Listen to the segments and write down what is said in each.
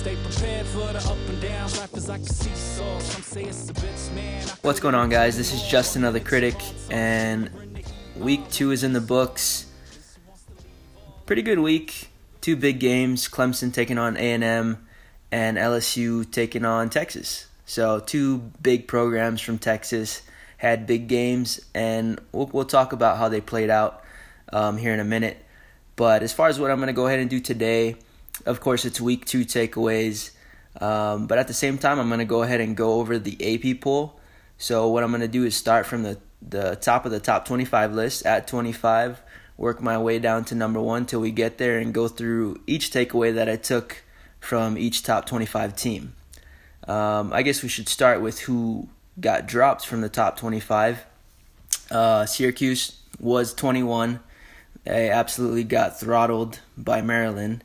Stay prepared for the up and. Life is like a seesaw. Some say it's a bitch, man. What's going on, guys? This is just another Critic, and week two is in the books. Pretty good week. Two big games: Clemson taking on A and M, and LSU taking on Texas. So two big programs from Texas had big games, and we'll, we'll talk about how they played out um, here in a minute. But as far as what I'm going to go ahead and do today, of course, it's week two takeaways. Um, but at the same time, I'm going to go ahead and go over the AP poll. So what I'm going to do is start from the, the top of the top 25 list at 25, work my way down to number one till we get there and go through each takeaway that I took from each top 25 team. Um, I guess we should start with who got dropped from the top 25. Uh, Syracuse was 21. They absolutely got throttled by Maryland.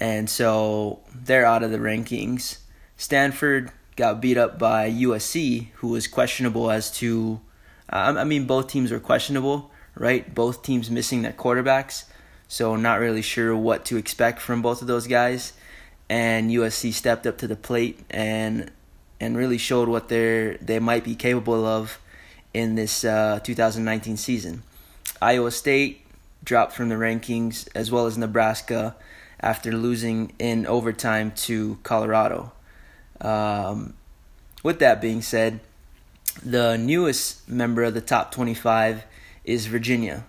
And so they're out of the rankings. Stanford got beat up by USC, who was questionable as to. I mean, both teams were questionable, right? Both teams missing their quarterbacks. So, not really sure what to expect from both of those guys. And USC stepped up to the plate and and really showed what they they might be capable of in this uh, 2019 season. Iowa State dropped from the rankings, as well as Nebraska, after losing in overtime to Colorado. Um, with that being said, the newest member of the top 25 is Virginia.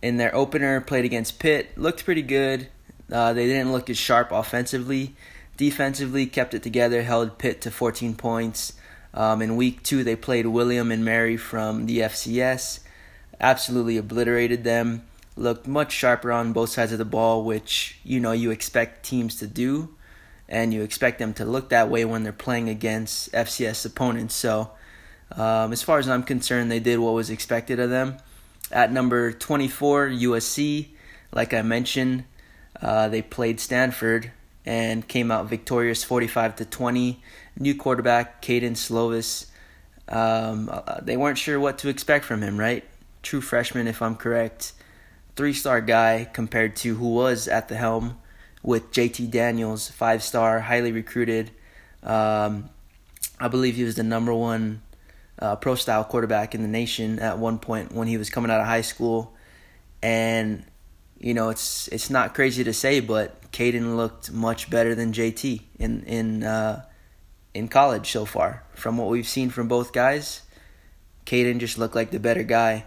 In their opener, played against Pitt, looked pretty good. Uh, they didn't look as sharp offensively. Defensively, kept it together, held Pitt to 14 points. Um, in week two, they played William and Mary from the FCS, absolutely obliterated them. Looked much sharper on both sides of the ball, which you know you expect teams to do, and you expect them to look that way when they're playing against FCS opponents. So, um, as far as I'm concerned, they did what was expected of them. At number 24, USC, like I mentioned, uh, they played Stanford and came out victorious 45 to 20. New quarterback Kedon Slovis. Um, uh, they weren't sure what to expect from him, right? True freshman, if I'm correct. Three star guy compared to who was at the helm with JT Daniels, five star, highly recruited. Um, I believe he was the number one uh, pro style quarterback in the nation at one point when he was coming out of high school. And you know, it's it's not crazy to say, but Kedon looked much better than JT in in uh, in college so far. From what we've seen from both guys, Kedon just looked like the better guy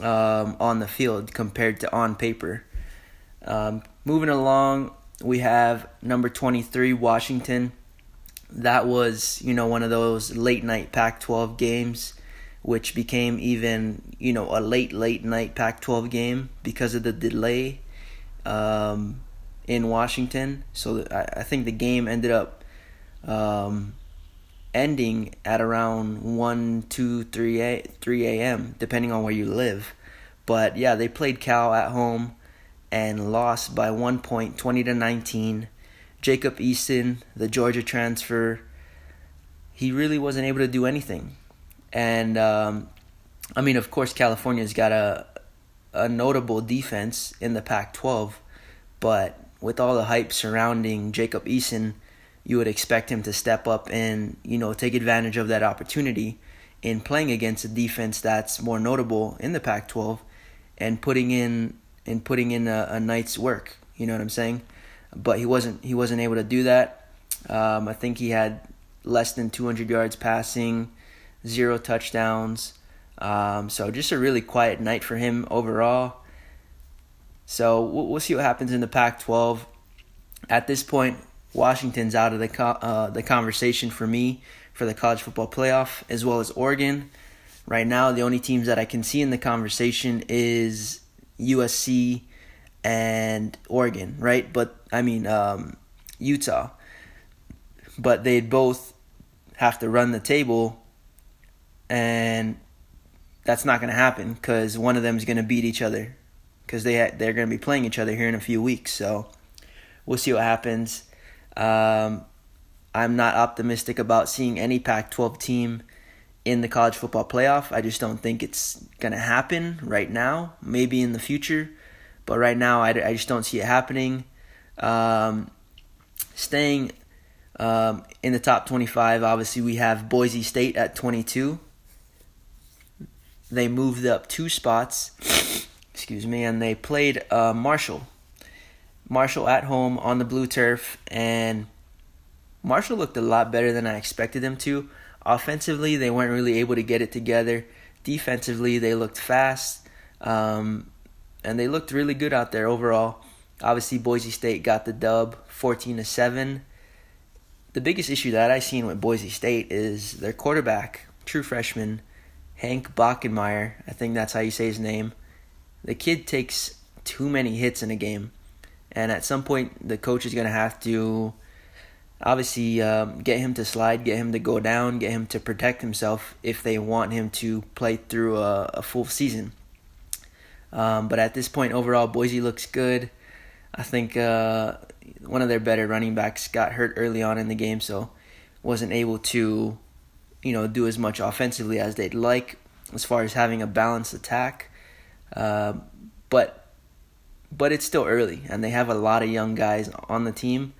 um, on the field compared to on paper. Um, moving along, we have number twenty three Washington. That was you know one of those late night Pac-12 games which became even you know a late late night Pac-12 game because of the delay um, in Washington. So I, I, think the game ended up um, ending at around 1, 2, 3 a, 3 a.m. depending on where you live. But yeah, they played Cal at home and lost by one point, 20 to 19. Jacob Eason, the Georgia transfer, he really wasn't able to do anything and um, I mean, of course, California's got a a notable defense in the Pac-12, but with all the hype surrounding Jacob Eason, you would expect him to step up and you know take advantage of that opportunity in playing against a defense that's more notable in the Pac-12 and putting in and putting in a, a night's work. You know what I'm saying? But he wasn't he wasn't able to do that. Um, I think he had less than 200 yards passing zero touchdowns. Um, so just a really quiet night for him overall. So we'll, we'll see what happens in the Pac-12. At this point, Washington's out of the co- uh, the conversation for me for the college football playoff, as well as Oregon. Right now, the only teams that I can see in the conversation is USC and Oregon, right? But I mean um, Utah. But they'd both have to run the table and that's not going to happen because one of them is going to beat each other because they ha- they're going to be playing each other here in a few weeks. So we'll see what happens. Um, I'm not optimistic about seeing any Pac-12 team in the college football playoff. I just don't think it's going to happen right now. Maybe in the future, but right now I, I just don't see it happening. Um, Staying um, in the top 25, obviously, we have Boise State at 22. They moved up two spots, excuse me, and they played uh, Marshall. Marshall at home on the blue turf, and Marshall looked a lot better than I expected them to. Offensively, they weren't really able to get it together. Defensively, they looked fast, um, and they looked really good out there overall. Obviously, Boise State got the dub, 14 to seven. The biggest issue that I seen with Boise State is their quarterback, true freshman Hank Bachmeier. I think that's how you say his name. The kid takes too many hits in a game, and at some point, the coach is gonna have to obviously um, get him to slide, get him to go down, get him to protect himself if they want him to play through a, a full season. Um, but at this point, overall, Boise looks good. I think uh, one of their better running backs got hurt early on in the game, so wasn't able to, you know, do as much offensively as they'd like as far as having a balanced attack. Uh, but but it's still early, and they have a lot of young guys on the team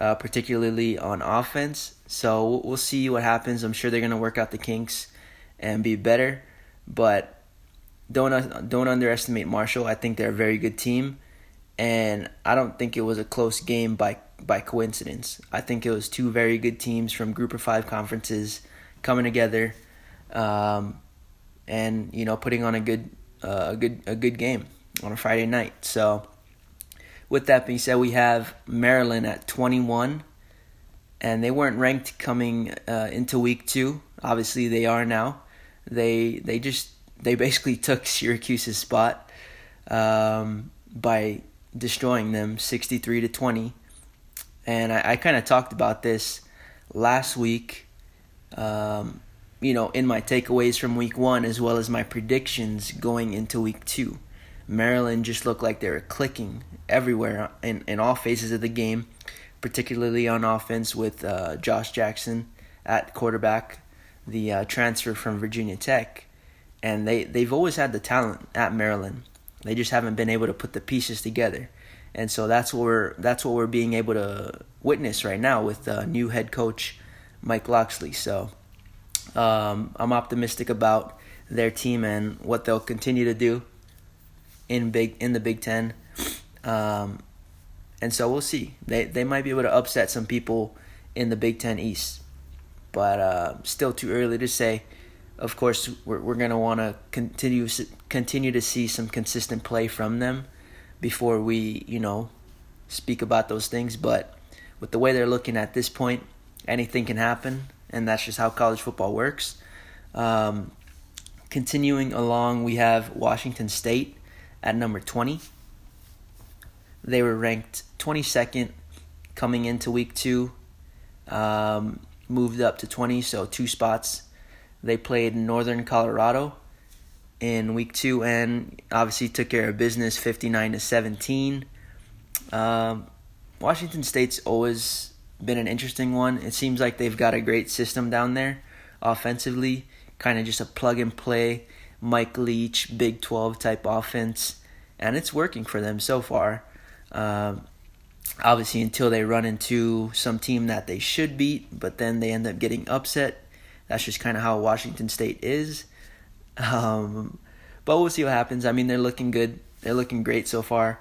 uh, particularly on offense. So we'll see what happens. I'm sure they're going to work out the kinks and be better, but don't don't underestimate Marshall. I think they're a very good team, and I don't think it was a close game by by coincidence. I think it was two very good teams from Group of Five conferences coming together, um, and you know putting on a good uh, a good a good game on a Friday night. So with that being said, we have Maryland at 21, and they weren't ranked coming uh, into week two. Obviously, they are now. They they just they basically took Syracuse's spot um, by destroying them 63 to 20. And I, I kind of talked about this last week. Um, you know, in my takeaways from week one, as well as my predictions going into week two. Maryland just looked like they were clicking everywhere in, in all phases of the game, particularly on offense with uh, Josh Jackson at quarterback, the uh, transfer from Virginia Tech. And they, they've always had the talent at Maryland. They just haven't been able to put the pieces together. And so that's what we're that's what we're being able to witness right now with uh, new head coach Mike Locksley. So um, I'm optimistic about their team and what they'll continue to do in big in the Big Ten, um, and so we'll see. They they might be able to upset some people in the Big Ten East, but uh, still too early to say. Of course, we're we're gonna want to continue continue to see some consistent play from them before we you know speak about those things. But with the way they're looking at this point, anything can happen, and that's just how college football works. Um, continuing along, we have Washington State at number 20. They were ranked 22nd coming into week two, um, moved up to 20, so two spots. They played Northern Colorado in week two and obviously took care of business 59 to 17. Um, Washington State's always been an interesting one. It seems like they've got a great system down there offensively, kind of just a plug and play Mike Leach, Big 12 type offense, and it's working for them so far. Um, obviously, until they run into some team that they should beat, but then they end up getting upset. That's just kind of how Washington State is. Um, but we'll see what happens. I mean, they're looking good. They're looking great so far,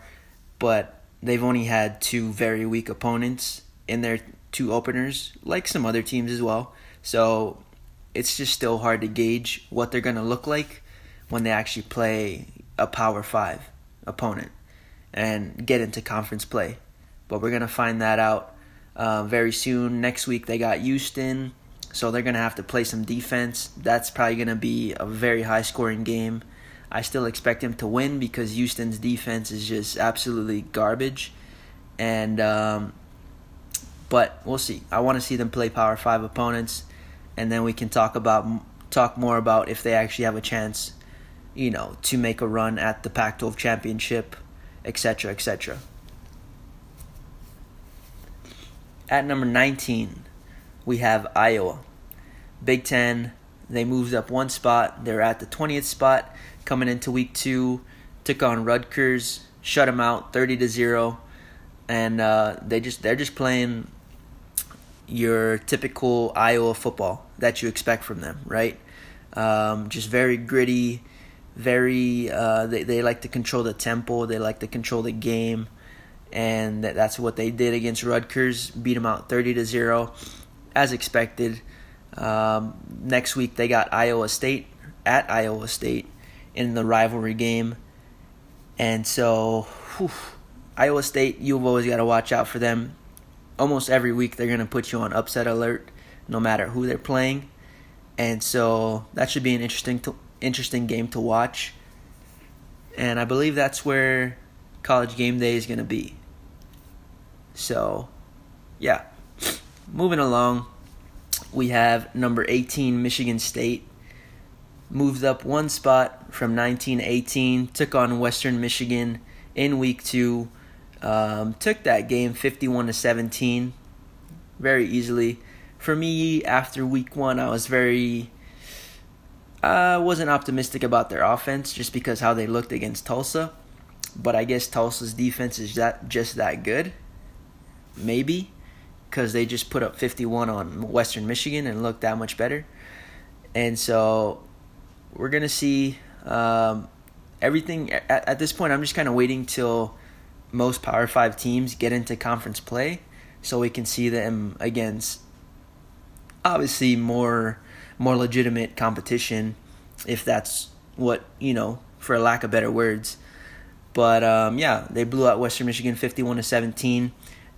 but they've only had two very weak opponents in their two openers, like some other teams as well. So it's just still hard to gauge what they're going to look like when they actually play a Power 5 opponent and get into conference play. But we're going to find that out uh, very soon. Next week, they got Houston, so they're going to have to play some defense. That's probably going to be a very high scoring game. I still expect him to win because Houston's defense is just absolutely garbage. And, um, but we'll see. I want to see them play Power 5 opponents, and then we can talk about talk more about if they actually have a chance you know, to make a run at the Pac 12 championship, etc., etc. At number 19, we have Iowa. Big Ten, they moved up one spot. They're at the 20th spot coming into week two. Took on Rutgers, shut them out 30 to 0. And uh, they just they're just playing your typical Iowa football that you expect from them, right? Um, just very gritty, very. Uh, they they like to control the tempo. They like to control the game, and that, that's what they did against Rutgers. Beat them out thirty to zero, as expected. Um, next week they got Iowa State at Iowa State in the rivalry game, and so whew, Iowa State you've always got to watch out for them. Almost every week they're gonna put you on upset alert, no matter who they're playing, and so that should be an interesting to, interesting game to watch. And I believe that's where college game day is gonna be. So, yeah, moving along we have number 18 Michigan State moved up one spot from 1918 took on Western Michigan in week 2 um, took that game 51 to 17 very easily for me after week 1 I was very I wasn't optimistic about their offense just because how they looked against Tulsa but I guess Tulsa's defense is that just that good maybe because they just put up 51 on Western Michigan and looked that much better. And so we're going to see um, everything. At, at, this point, I'm just kind of waiting till most Power 5 teams get into conference play so we can see them against obviously more more legitimate competition if that's what you know for lack of better words. But um, yeah they blew out western michigan 51 to 17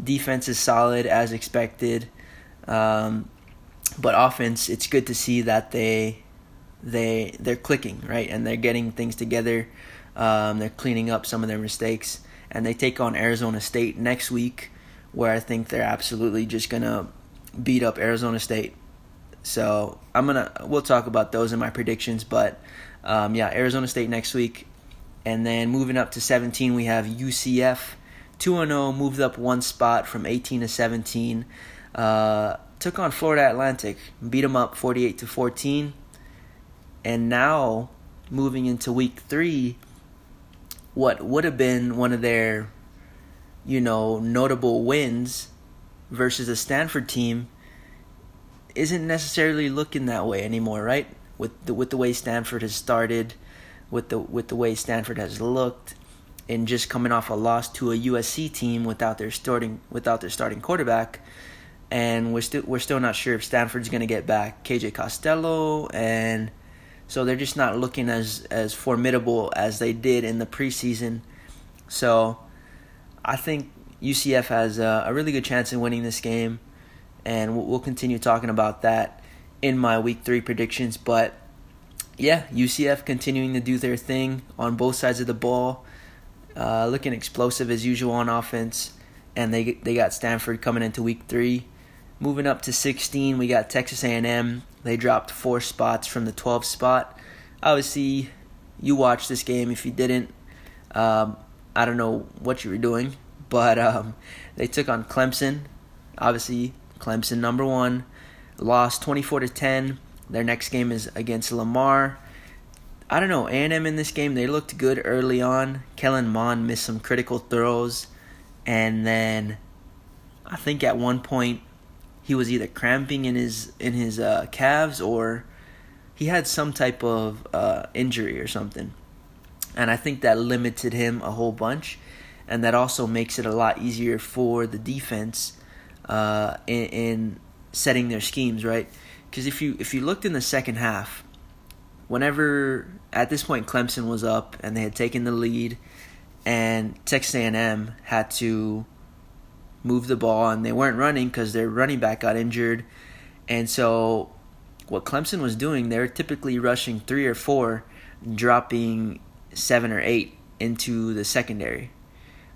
Defense is solid as expected, um, but offense, it's good to see that they they they're clicking right? And they're getting things together. Um, they're cleaning up some of their mistakes, and they take on Arizona State next week, where I think they're absolutely just gonna beat up Arizona State. So I'm gonna we'll talk about those in my predictions, but um, yeah, Arizona State next week, and then moving up to 17, we have UCF 2 0, moved up one spot from 18 to 17. Uh, took on Florida Atlantic, beat them up 48 to 14. And now, moving into week three, what would have been one of their, you know, notable wins versus a Stanford team isn't necessarily looking that way anymore, right? With the with the way Stanford has started, with the with the way Stanford has looked, and just coming off a loss to a USC team without their starting without their starting quarterback, and we're still we're still not sure if Stanford's going to get back KJ Costello, and so they're just not looking as as formidable as they did in the preseason. So I think UCF has a, a really good chance in winning this game, and we'll, continue talking about that in my week three predictions. But yeah, UCF continuing to do their thing on both sides of the ball. Uh, looking explosive as usual on offense, and they they got Stanford coming into week three. Moving up to 16, we got Texas A&M. They dropped four spots from the 12th spot. Obviously, you watched this game. If you didn't, um, I don't know what you were doing, but um, they took on Clemson. Obviously, Clemson number one, lost 24 to 10. Their next game is against Lamar. I don't know, A&M in this game, they looked good early on. Kellen Mond missed some critical throws. And then I think at one point he was either cramping in his in his uh, calves or he had some type of uh, injury or something. And I think that limited him a whole bunch. And that also makes it a lot easier for the defense uh, in, in setting their schemes, right? Because if you if you looked in the second half, whenever at this point Clemson was up and they had taken the lead, and Texas A&M had to move the ball and they weren't running because their running back got injured, and so what Clemson was doing, they were typically rushing three or four, dropping seven or eight into the secondary,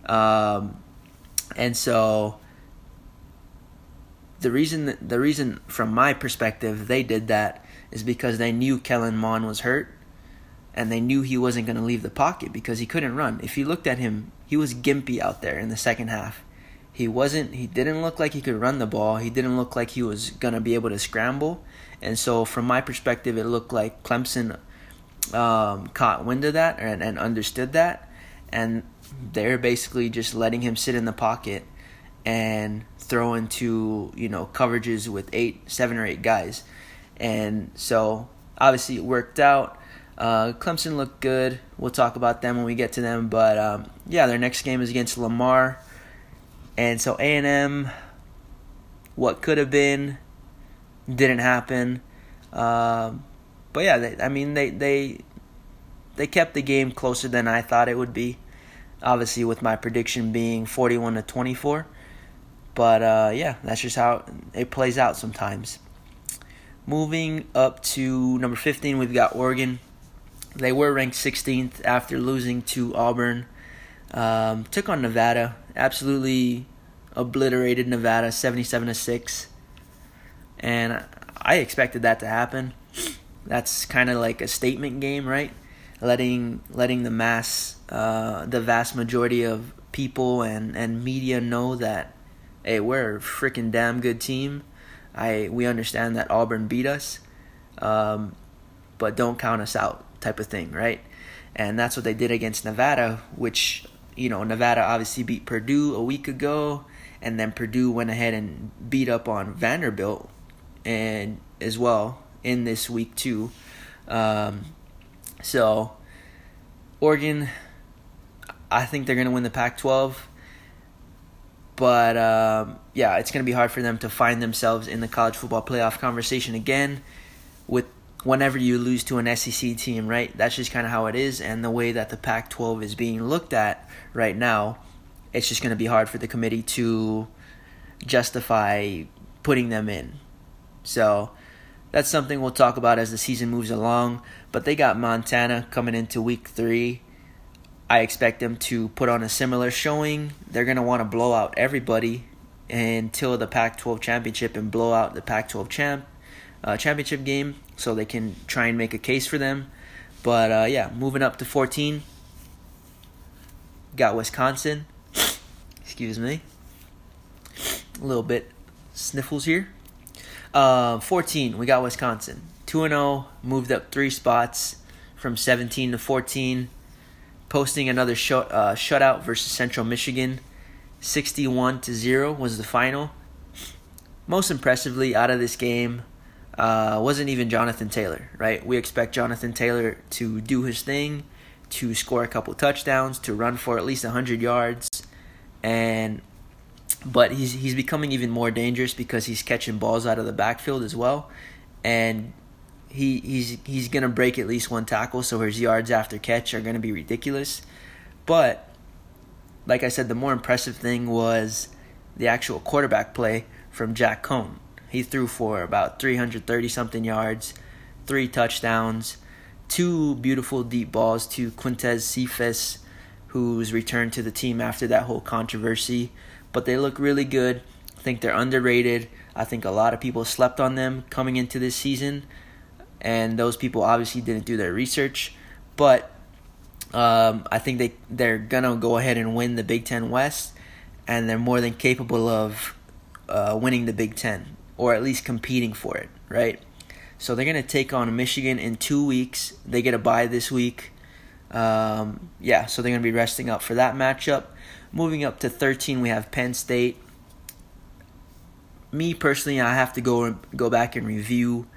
um, and so the reason the reason from my perspective they did that is because they knew Kellen Mond was hurt and they knew he wasn't going to leave the pocket because he couldn't run. If you looked at him, he was gimpy out there in the second half. He wasn't he didn't look like he could run the ball. He didn't look like he was going to be able to scramble. And so from my perspective, it looked like Clemson um, caught wind of that and, and understood that and they're basically just letting him sit in the pocket and throw into you know coverages with eight, seven or eight guys, and so obviously it worked out. Uh, Clemson looked good. We'll talk about them when we get to them, but um, yeah, their next game is against Lamar, and so A and M. What could have been, didn't happen. Um, but yeah, they, I mean they they they kept the game closer than I thought it would be. Obviously, with my prediction being forty-one to twenty-four. But uh, yeah, that's just how it plays out sometimes. Moving up to number 15, we've got Oregon. They were ranked 16th after losing to Auburn. Um, took on Nevada, absolutely obliterated Nevada, 77 to six, and I expected that to happen. That's kind of like a statement game, right? Letting letting the mass, uh, the vast majority of people and and media know that hey, we're a freaking damn good team. I we understand that Auburn beat us, um, but don't count us out, type of thing, right? And that's what they did against Nevada, which you know Nevada obviously beat Purdue a week ago, and then Purdue went ahead and beat up on Vanderbilt, and as well in this week too. Um, so Oregon, I think they're gonna win the Pac-12 but um, yeah, it's going to be hard for them to find themselves in the college football playoff conversation again. With whenever you lose to an SEC team, right? That's just kind of how it is, and the way that the Pac-12 is being looked at right now, it's just going to be hard for the committee to justify putting them in. So that's something we'll talk about as the season moves along. But they got Montana coming into week three I expect them to put on a similar showing. They're going to want to blow out everybody until the Pac-12 championship and blow out the Pac-12 champ uh, championship game, so they can try and make a case for them. But uh, yeah, moving up to 14, got Wisconsin. Excuse me, a little bit sniffles here. Uh, 14, we got Wisconsin. 2 0, moved up three spots from 17 to 14 posting another shut, uh, shutout versus Central Michigan. 61 to 0 was the final. Most impressively out of this game uh, wasn't even Jonathan Taylor, right? We expect Jonathan Taylor to do his thing, to score a couple touchdowns, to run for at least 100 yards, and but he's he's becoming even more dangerous because he's catching balls out of the backfield as well, and he he's he's gonna break at least one tackle, so his yards after catch are gonna be ridiculous. But like I said, the more impressive thing was the actual quarterback play from Jack Coan. He threw for about 330 something yards, three touchdowns, two beautiful deep balls to Quintez Cephus, who's returned to the team after that whole controversy. But they look really good. I think they're underrated. I think a lot of people slept on them coming into this season and those people obviously didn't do their research. But um, I think they they're gonna go ahead and win the Big Ten West, and they're more than capable of uh, winning the Big Ten or at least competing for it, right? So they're gonna take on Michigan in two weeks. They get a bye this week. Um, yeah, so they're gonna be resting up for that matchup. Moving up to 13, we have Penn State. Me personally, I have to go go back and review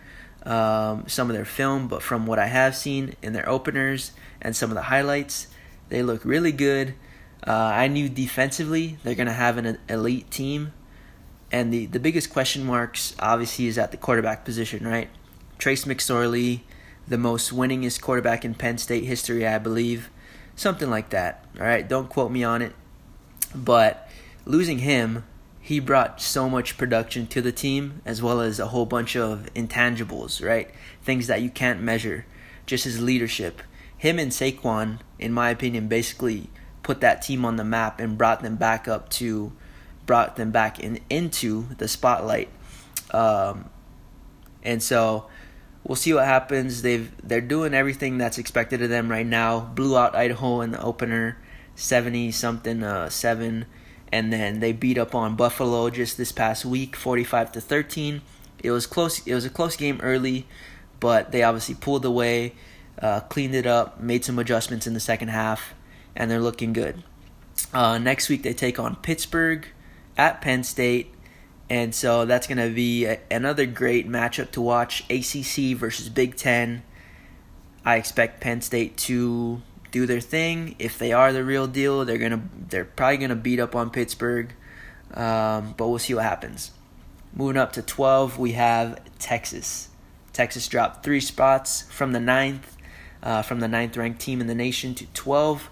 um, some of their film, but from what I have seen in their openers and some of the highlights, they look really good. Uh, I knew defensively they're going to have an elite team. And the, the biggest question marks, obviously, is at the quarterback position, right? Trace McSorley, the most winningest quarterback in Penn State history, I believe. Something like that, all right? Don't quote me on it. But losing him he brought so much production to the team as well as a whole bunch of intangibles, right? Things that you can't measure. Just his leadership. Him and Saquon, in my opinion, basically put that team on the map and brought them back up to brought them back in into the spotlight. Um, and so we'll see what happens. They've they're doing everything that's expected of them right now. Blew out Idaho in the opener, seventy something uh, seven and then they beat up on Buffalo just this past week, 45 to 13. It was close. It was a close game early, but they obviously pulled away, uh, cleaned it up, made some adjustments in the second half, and they're looking good. Uh, next week they take on Pittsburgh at Penn State. And so that's going to be a, another great matchup to watch ACC versus Big Ten. I expect Penn State to do their thing. If they are the real deal, they're gonna they're probably gonna beat up on Pittsburgh, um, but we'll see what happens. Moving up to 12, we have Texas. Texas dropped three spots from the ninth, uh, from the ninth ranked team in the nation to 12.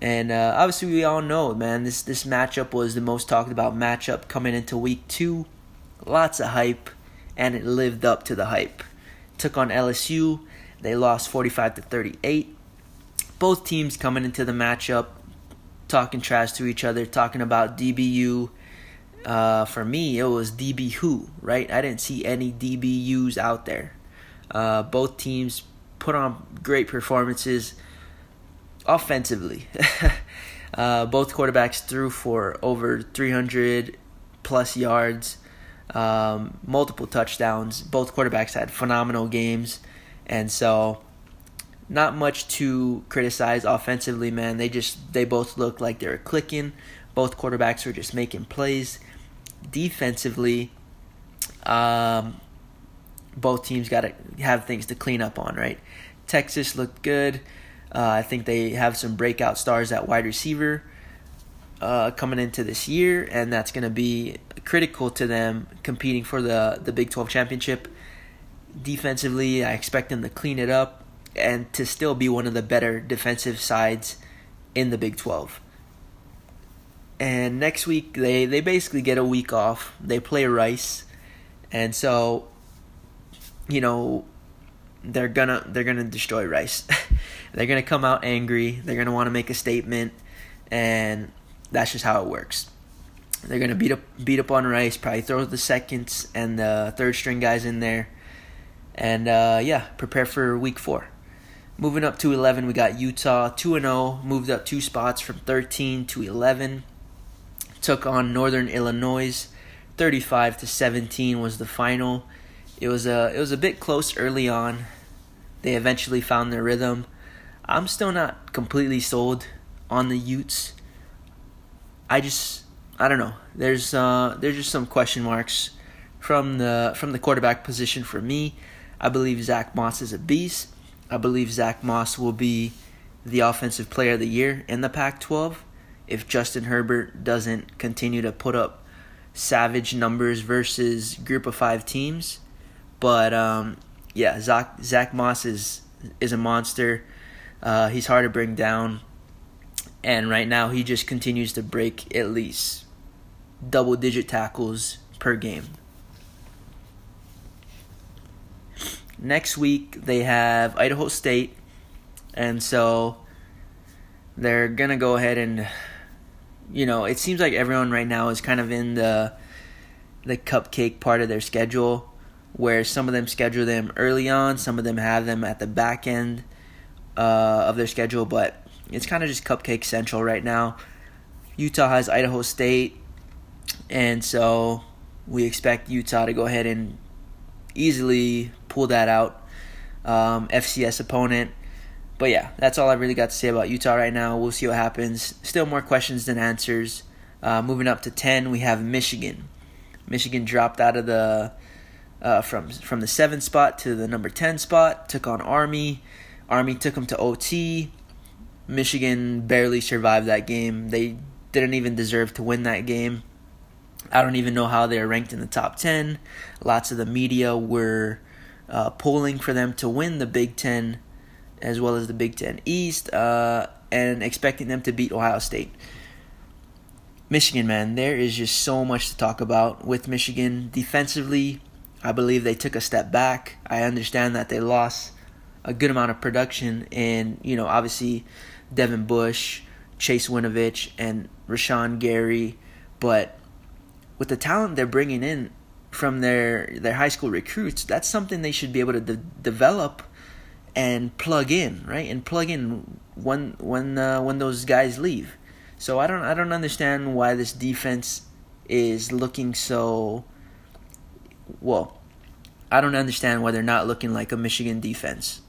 And uh, obviously, we all know, man, this this matchup was the most talked about matchup coming into week two. Lots of hype, and it lived up to the hype. Took on LSU. They lost 45 to 38 both teams coming into the matchup talking trash to each other, talking about DBU. Uh, for me, it was DB who, right? I didn't see any DBUs out there. Uh, both teams put on great performances offensively. uh, both quarterbacks threw for over 300 plus yards, um, multiple touchdowns. Both quarterbacks had phenomenal games. And so not much to criticize offensively, man. They just they both look like they are clicking. Both quarterbacks are just making plays. Defensively, um, both teams got to have things to clean up on, right? Texas looked good. Uh, I think they have some breakout stars at wide receiver uh, coming into this year, and that's going to be critical to them competing for the the Big 12 championship. Defensively, I expect them to clean it up and to still be one of the better defensive sides in the Big 12. And next week they they basically get a week off. They play Rice. And so you know they're gonna they're gonna destroy Rice. they're gonna come out angry. They're gonna want to make a statement, and that's just how it works. They're gonna beat up beat up on Rice. Probably throw the seconds and the third string guys in there, and uh, yeah, prepare for week four. Moving up to 11, we got Utah 2 0, moved up two spots from 13 to 11. Took on Northern Illinois 35 to 17 was the final. It was a it was a bit close early on. They eventually found their rhythm. I'm still not completely sold on the Utes. I just I don't know. There's uh there's just some question marks from the from the quarterback position for me. I believe Zach Moss is a beast. I believe Zach Moss will be the offensive player of the year in the Pac 12 if Justin Herbert doesn't continue to put up savage numbers versus group of five teams. But um, yeah, Zach, Zach Moss is, is a monster. Uh, he's hard to bring down. And right now, he just continues to break at least double digit tackles per game. Next week they have Idaho State, and so they're gonna go ahead and, you know, it seems like everyone right now is kind of in the the cupcake part of their schedule, where some of them schedule them early on, some of them have them at the back end uh, of their schedule, but it's kind of just cupcake central right now. Utah has Idaho State, and so we expect Utah to go ahead and easily pull that out. Um, FCS opponent. But yeah, that's all I really got to say about Utah right now. We'll see what happens. Still more questions than answers. Uh, moving up to 10, we have Michigan. Michigan dropped out of the uh, from from the seventh spot to the number 10 spot. Took on Army. Army took them to OT. Michigan barely survived that game. They didn't even deserve to win that game. I don't even know how they're ranked in the top 10. Lots of the media were uh, polling for them to win the Big Ten as well as the Big Ten East uh, and expecting them to beat Ohio State. Michigan, man, there is just so much to talk about with Michigan. Defensively, I believe they took a step back. I understand that they lost a good amount of production in, you know, obviously Devin Bush, Chase Winovich, and Rashan Gary, but with the talent they're bringing in from their their high school recruits, that's something they should be able to de- develop and plug in, right? And plug in when when uh, when those guys leave. So I don't I don't understand why this defense is looking so well. I don't understand why they're not looking like a Michigan defense.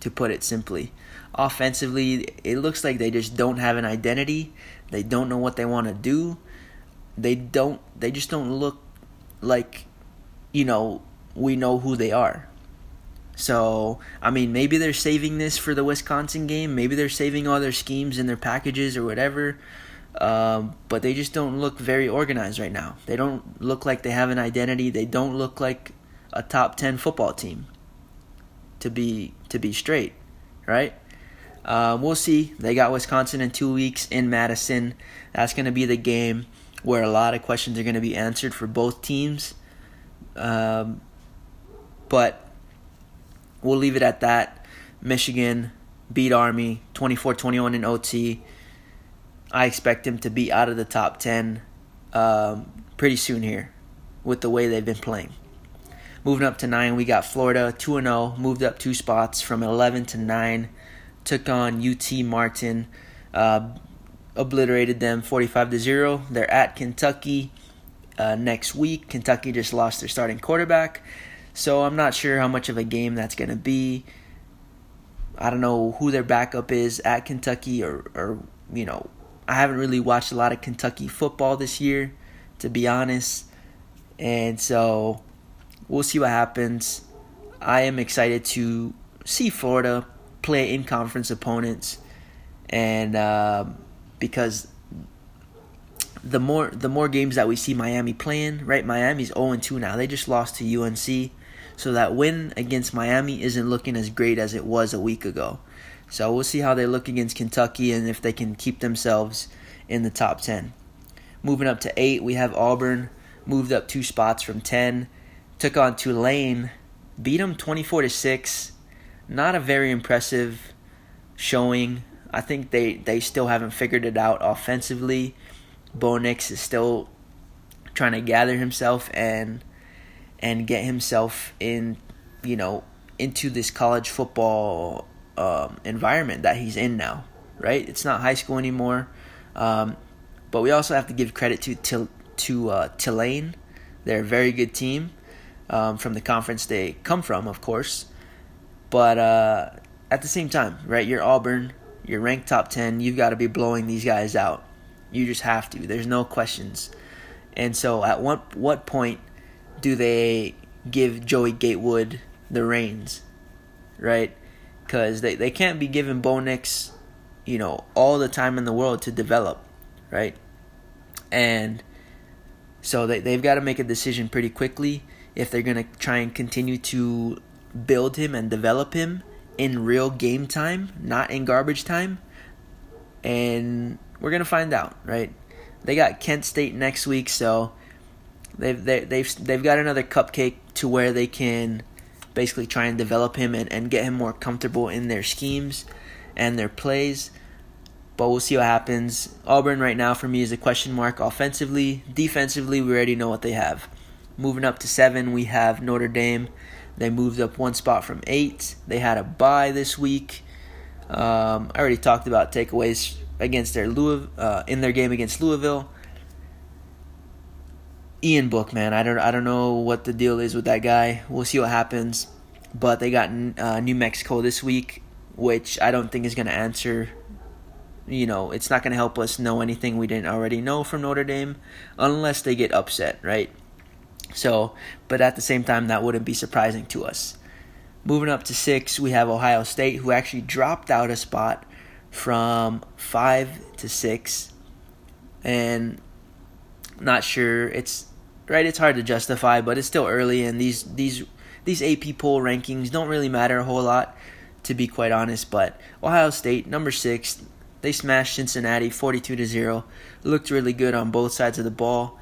To put it simply, offensively, it looks like they just don't have an identity. They don't know what they want to do they don't they just don't look like you know we know who they are. So, I mean, maybe they're saving this for the Wisconsin game. Maybe they're saving all their schemes in their packages or whatever. Um, but they just don't look very organized right now. They don't look like they have an identity. They don't look like a top 10 football team. To be to be straight, right? Uh, we'll see. They got Wisconsin in two weeks in Madison. That's going to be the game where a lot of questions are going to be answered for both teams. Um, but we'll leave it at that. Michigan beat Army 24 21 in OT. I expect him to be out of the top 10 um, pretty soon here with the way they've been playing. Moving up to 9, we got Florida 2 0, moved up two spots from 11 to 9. Took on UT Martin, uh, obliterated them 45 to 0. They're at Kentucky uh, next week. Kentucky just lost their starting quarterback. So I'm not sure how much of a game that's going to be. I don't know who their backup is at Kentucky or, or, you know, I haven't really watched a lot of Kentucky football this year, to be honest. And so we'll see what happens. I am excited to see Florida play in conference opponents, and uh, because the more the more games that we see Miami playing, right? Miami's 0 2 now. They just lost to UNC, so that win against Miami isn't looking as great as it was a week ago. So we'll see how they look against Kentucky and if they can keep themselves in the top 10. Moving up to 8, we have Auburn, moved up two spots from 10, took on Tulane, beat them 24 to 6. Not a very impressive showing. I think they, they still haven't figured it out offensively. Bo Nix is still trying to gather himself and and get himself in, you know, into this college football um, environment that he's in now, right? It's not high school anymore. Um, but we also have to give credit to to, to uh, Tulane. They're a very good team um, from the conference they come from, of course. But uh, at the same time, right? You're Auburn. You're ranked top ten. You've got to be blowing these guys out. You just have to. There's no questions. And so, at what what point do they give Joey Gatewood the reins, right? because they, they can't be giving Bo Nix, you know, all the time in the world to develop, right? And so they, they've got to make a decision pretty quickly if they're going to try and continue to build him and develop him in real game time, not in garbage time. And we're to find out, right? They got Kent State next week, so they've they, they've they've got another cupcake to where they can basically try and develop him and, and get him more comfortable in their schemes and their plays. But we'll see what happens. Auburn right now for me is a question mark offensively. Defensively, we already know what they have. Moving up to seven, we have Notre Dame. They moved up one spot from eight. They had a bye this week. Um, I already talked about takeaways against their Louis, uh, in their game against Louisville. Ian Book, man, I don't I don't know what the deal is with that guy. We'll see what happens. But they got uh, New Mexico this week, which I don't think is going to answer. You know, it's not going to help us know anything we didn't already know from Notre Dame, unless they get upset, right? So, but at the same time, that wouldn't be surprising to us. Moving up to six, we have Ohio State, who actually dropped out a spot from five to six, and not sure. It's right? It's hard to justify, but it's still early, and these these these AP poll rankings don't really matter a whole lot, to be quite honest. But Ohio State, number six, they smashed Cincinnati forty-two to zero. Looked really good on both sides of the ball,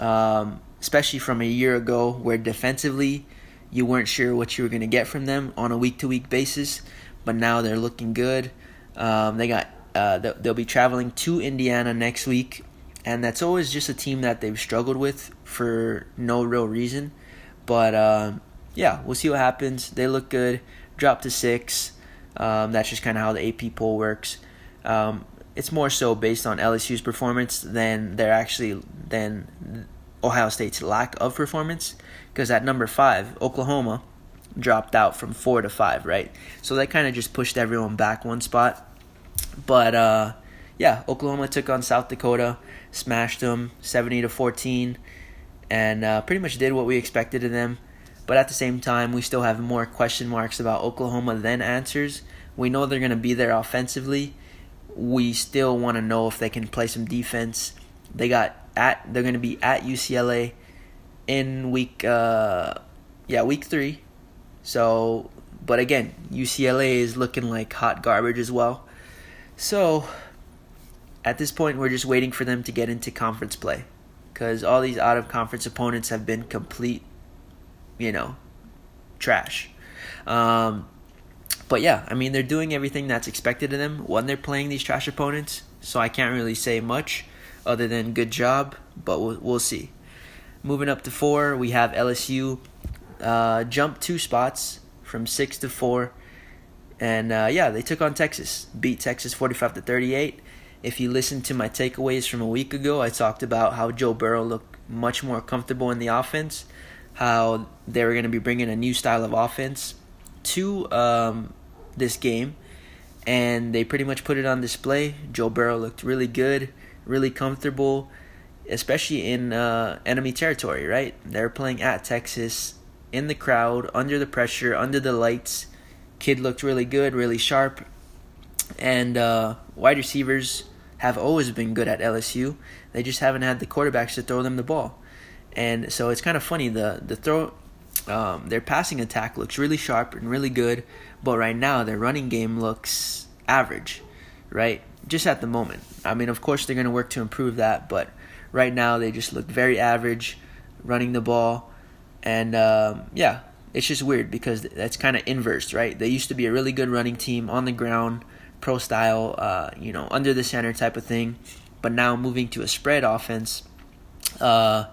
um, especially from a year ago, where defensively you weren't sure what you were going to get from them on a week-to-week basis, but now they're looking good. Um, they got uh, they'll be traveling to Indiana next week and that's always just a team that they've struggled with for no real reason. But uh, yeah, we'll see what happens. They look good. Drop to six. Um, that's just kind of how the AP poll works. Um, it's more so based on LSU's performance than they're actually than Ohio State's lack of performance. Because at number five, Oklahoma dropped out from four to five, right? So that kind of just pushed everyone back one spot. But uh, yeah, Oklahoma took on South Dakota, smashed them 70 to 14, and uh, pretty much did what we expected of them. But at the same time, we still have more question marks about Oklahoma than answers. We know they're going to be there offensively. We still want to know if they can play some defense. They got at they're going to be at UCLA in week uh yeah, week 3. So, but again, UCLA is looking like hot garbage as well. So, at this point, we're just waiting for them to get into conference play because all these out of conference opponents have been complete, you know, trash. Um, but yeah, I mean, they're doing everything that's expected of them when they're playing these trash opponents. So I can't really say much other than good job, but we'll, we'll see. Moving up to four, we have LSU uh, jump two spots from six to four. And uh, yeah, they took on Texas, beat Texas 45 to 38. If you listen to my takeaways from a week ago, I talked about how Joe Burrow looked much more comfortable in the offense, how they were going to be bringing a new style of offense to um, this game, and they pretty much put it on display. Joe Burrow looked really good, really comfortable, especially in uh, enemy territory, right? They're playing at Texas, in the crowd, under the pressure, under the lights. Kid looked really good, really sharp. And uh, wide receivers have always been good at LSU. They just haven't had the quarterbacks to throw them the ball. And so it's kind of funny the the throw um, their passing attack looks really sharp and really good, but right now their running game looks average, right? Just at the moment. I mean, of course they're going to work to improve that, but right now they just look very average running the ball. And um, yeah, it's just weird because that's kind of inverse, right? They used to be a really good running team on the ground pro style, uh, you know, under the center type of thing. But now moving to a spread offense, uh,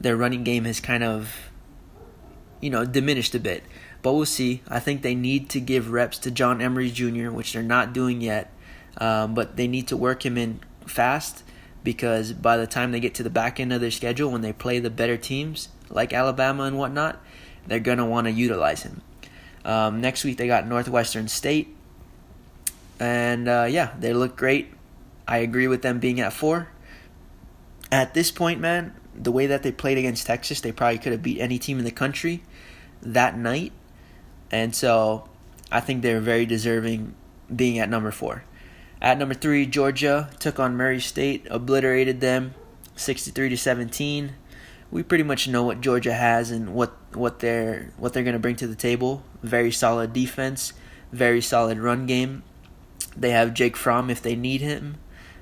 their running game has kind of, you know, diminished a bit. But we'll see. I think they need to give reps to John Emery Jr., which they're not doing yet. Um, but they need to work him in fast because by the time they get to the back end of their schedule, when they play the better teams like Alabama and whatnot, they're going to want to utilize him. Um, next week, they got Northwestern State. And uh, yeah, they look great. I agree with them being at four. At this point, man, the way that they played against Texas, they probably could have beat any team in the country that night. And so I think they're very deserving being at number four. At number three, Georgia took on Murray State, obliterated them 63 to 17. We pretty much know what Georgia has and what, what they're what they're going to bring to the table. Very solid defense, very solid run game, they have Jake Fromm if they need him.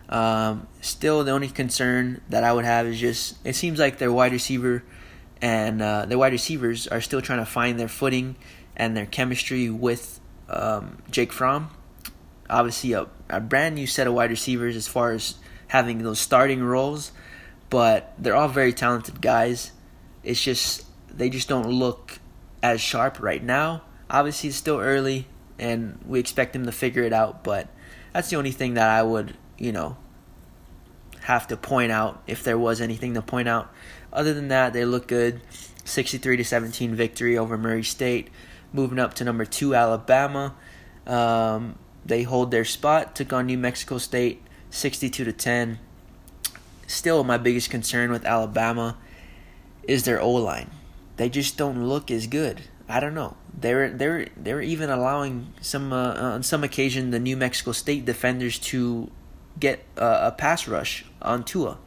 Um, still, the only concern that I would have is just it seems like their wide receiver and uh, their wide receivers are still trying to find their footing and their chemistry with um, Jake Fromm. Obviously, a, a brand new set of wide receivers as far as having those starting roles, but they're all very talented guys. It's just they just don't look as sharp right now. Obviously, it's still early and we expect them to figure it out. But that's the only thing that I would, you know, have to point out if there was anything to point out. Other than that, they look good. 63 to 17 victory over Murray State. Moving up to number two, Alabama. Um, they hold their spot. Took on New Mexico State, 62 to 10. Still, my biggest concern with Alabama is their O line. They just don't look as good. I don't know. They're they're they're even allowing some uh, on some occasion the New Mexico State defenders to get uh, a pass rush on Tua,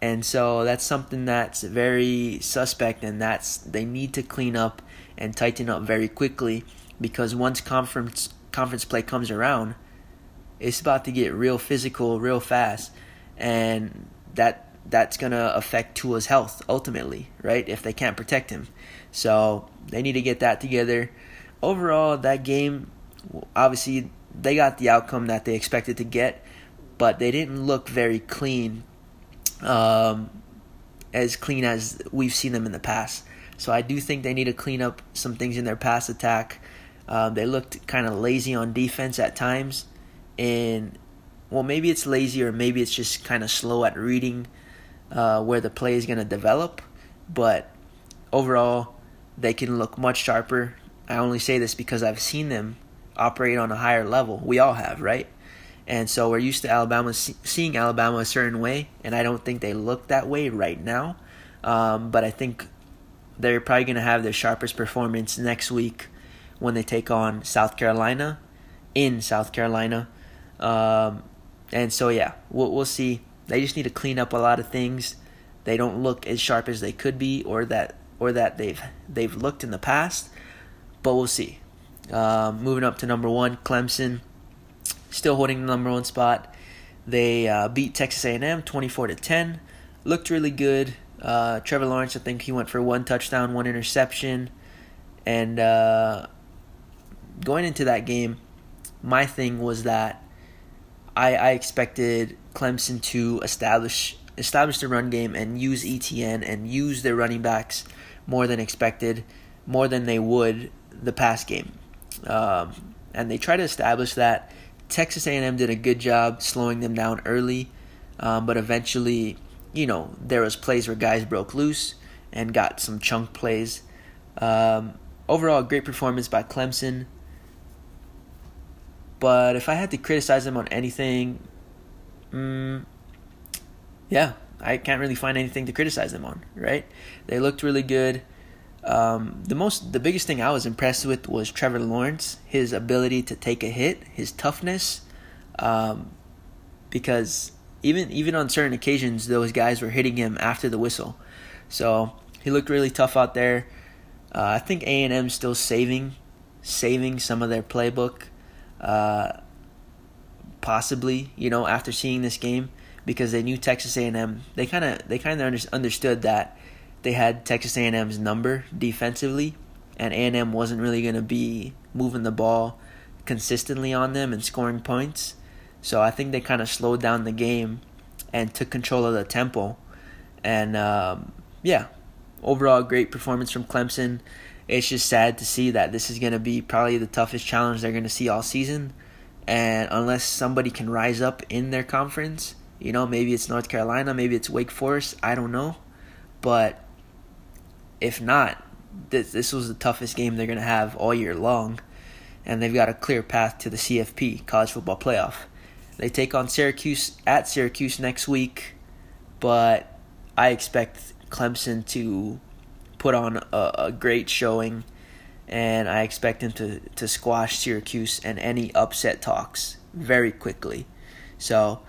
and so that's something that's very suspect, and that's they need to clean up and tighten up very quickly because once conference conference play comes around, it's about to get real physical, real fast, and that that's gonna affect Tua's health ultimately, right? If they can't protect him. So they need to get that together. Overall, that game, obviously, they got the outcome that they expected to get, but they didn't look very clean, um, as clean as we've seen them in the past. So I do think they need to clean up some things in their pass attack. Um, they looked kind of lazy on defense at times, and well, maybe it's lazy or maybe it's just kind of slow at reading uh, where the play is going to develop. But overall, they can look much sharper. I only say this because I've seen them operate on a higher level. We all have, right? And so we're used to Alabama seeing Alabama a certain way, and I don't think they look that way right now. Um, but I think they're probably going to have their sharpest performance next week when they take on South Carolina in South Carolina. Um, and so yeah, we'll, we'll see. They just need to clean up a lot of things. They don't look as sharp as they could be, or that or that they've they've looked in the past. But we'll see. Uh, moving up to number one, Clemson, still holding the number one spot. They uh, beat Texas A&M 24 to 10. Looked really good. Uh, Trevor Lawrence, I think he went for one touchdown, one interception, and uh, going into that game, my thing was that I, I expected Clemson to establish establish the run game and use Etienne and use their running backs more than expected, more than they would the past game. Um, and they tried to establish that. Texas A&M did a good job slowing them down early, um, but eventually, you know, there was plays where guys broke loose and got some chunk plays. Um, overall, great performance by Clemson. But if I had to criticize them on anything, mm, yeah, I can't really find anything to criticize them on. Right? They looked really good. Um, the most, the biggest thing I was impressed with was Trevor Lawrence, his ability to take a hit, his toughness, um, because even even on certain occasions, those guys were hitting him after the whistle. So he looked really tough out there. Uh, I think A and M still saving, saving some of their playbook, uh, possibly. You know, after seeing this game, because they knew Texas A and M, they kind of they kind of understood that they had Texas A&M's number defensively, and A&M wasn't really going to be moving the ball consistently on them and scoring points. So I think they kind of slowed down the game and took control of the tempo. And um, yeah, overall great performance from Clemson. It's just sad to see that this is going to be probably the toughest challenge they're going to see all season. And unless somebody can rise up in their conference, you know, maybe it's North Carolina, maybe it's Wake Forest, I don't know. But if not, this, this was the toughest game they're going to have all year long. And they've got a clear path to the CFP, College Football Playoff. They take on Syracuse at Syracuse next week, but I expect Clemson to put on a, a great showing, and I expect him to, to squash Syracuse and any upset talks very quickly. So,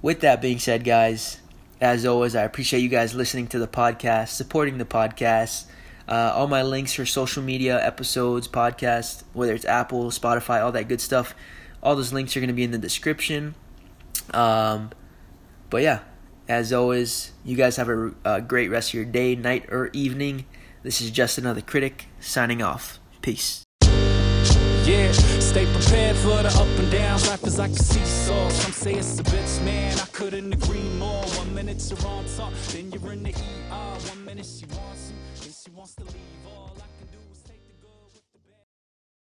with that being said, guys, as always, I appreciate you guys listening to the podcast, supporting the podcast. Uh, all my links for social media, episodes, podcasts, whether it's Apple, Spotify, all that good stuff, all those links are going to be in the description. Um, but yeah, as always, you guys have a, a great rest of your day, night, or evening. This is just another critic signing off. Peace. Yeah, stay prepared for the up and down. Life is like a seesaw. Some say it's a bitch, man. I couldn't agree more. One minute you're on top, then you're in the ER. One minute she wants you, then she wants to leave.